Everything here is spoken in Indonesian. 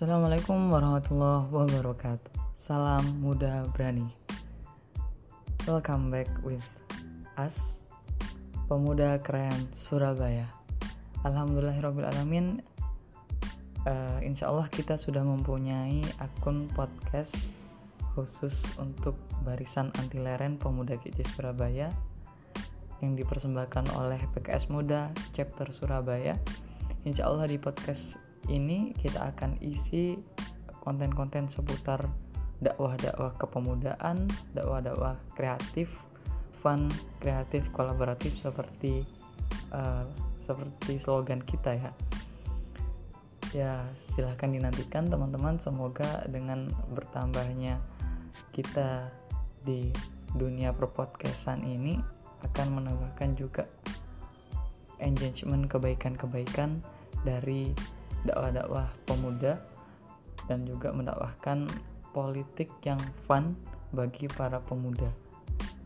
Assalamualaikum warahmatullahi wabarakatuh. Salam muda berani. Welcome back with us, pemuda keren Surabaya. Alhamdulillahirobbilalamin. Uh, insya Allah kita sudah mempunyai akun podcast khusus untuk barisan anti leren pemuda kece Surabaya yang dipersembahkan oleh PKS Muda Chapter Surabaya. Insya Allah di podcast ini kita akan isi konten-konten seputar dakwah-dakwah kepemudaan, dakwah-dakwah kreatif, fun, kreatif, kolaboratif seperti uh, seperti slogan kita ya. Ya silahkan dinantikan teman-teman. Semoga dengan bertambahnya kita di dunia perpodcastan ini akan menambahkan juga engagement kebaikan-kebaikan dari dakwah-dakwah pemuda dan juga mendakwahkan politik yang fun bagi para pemuda.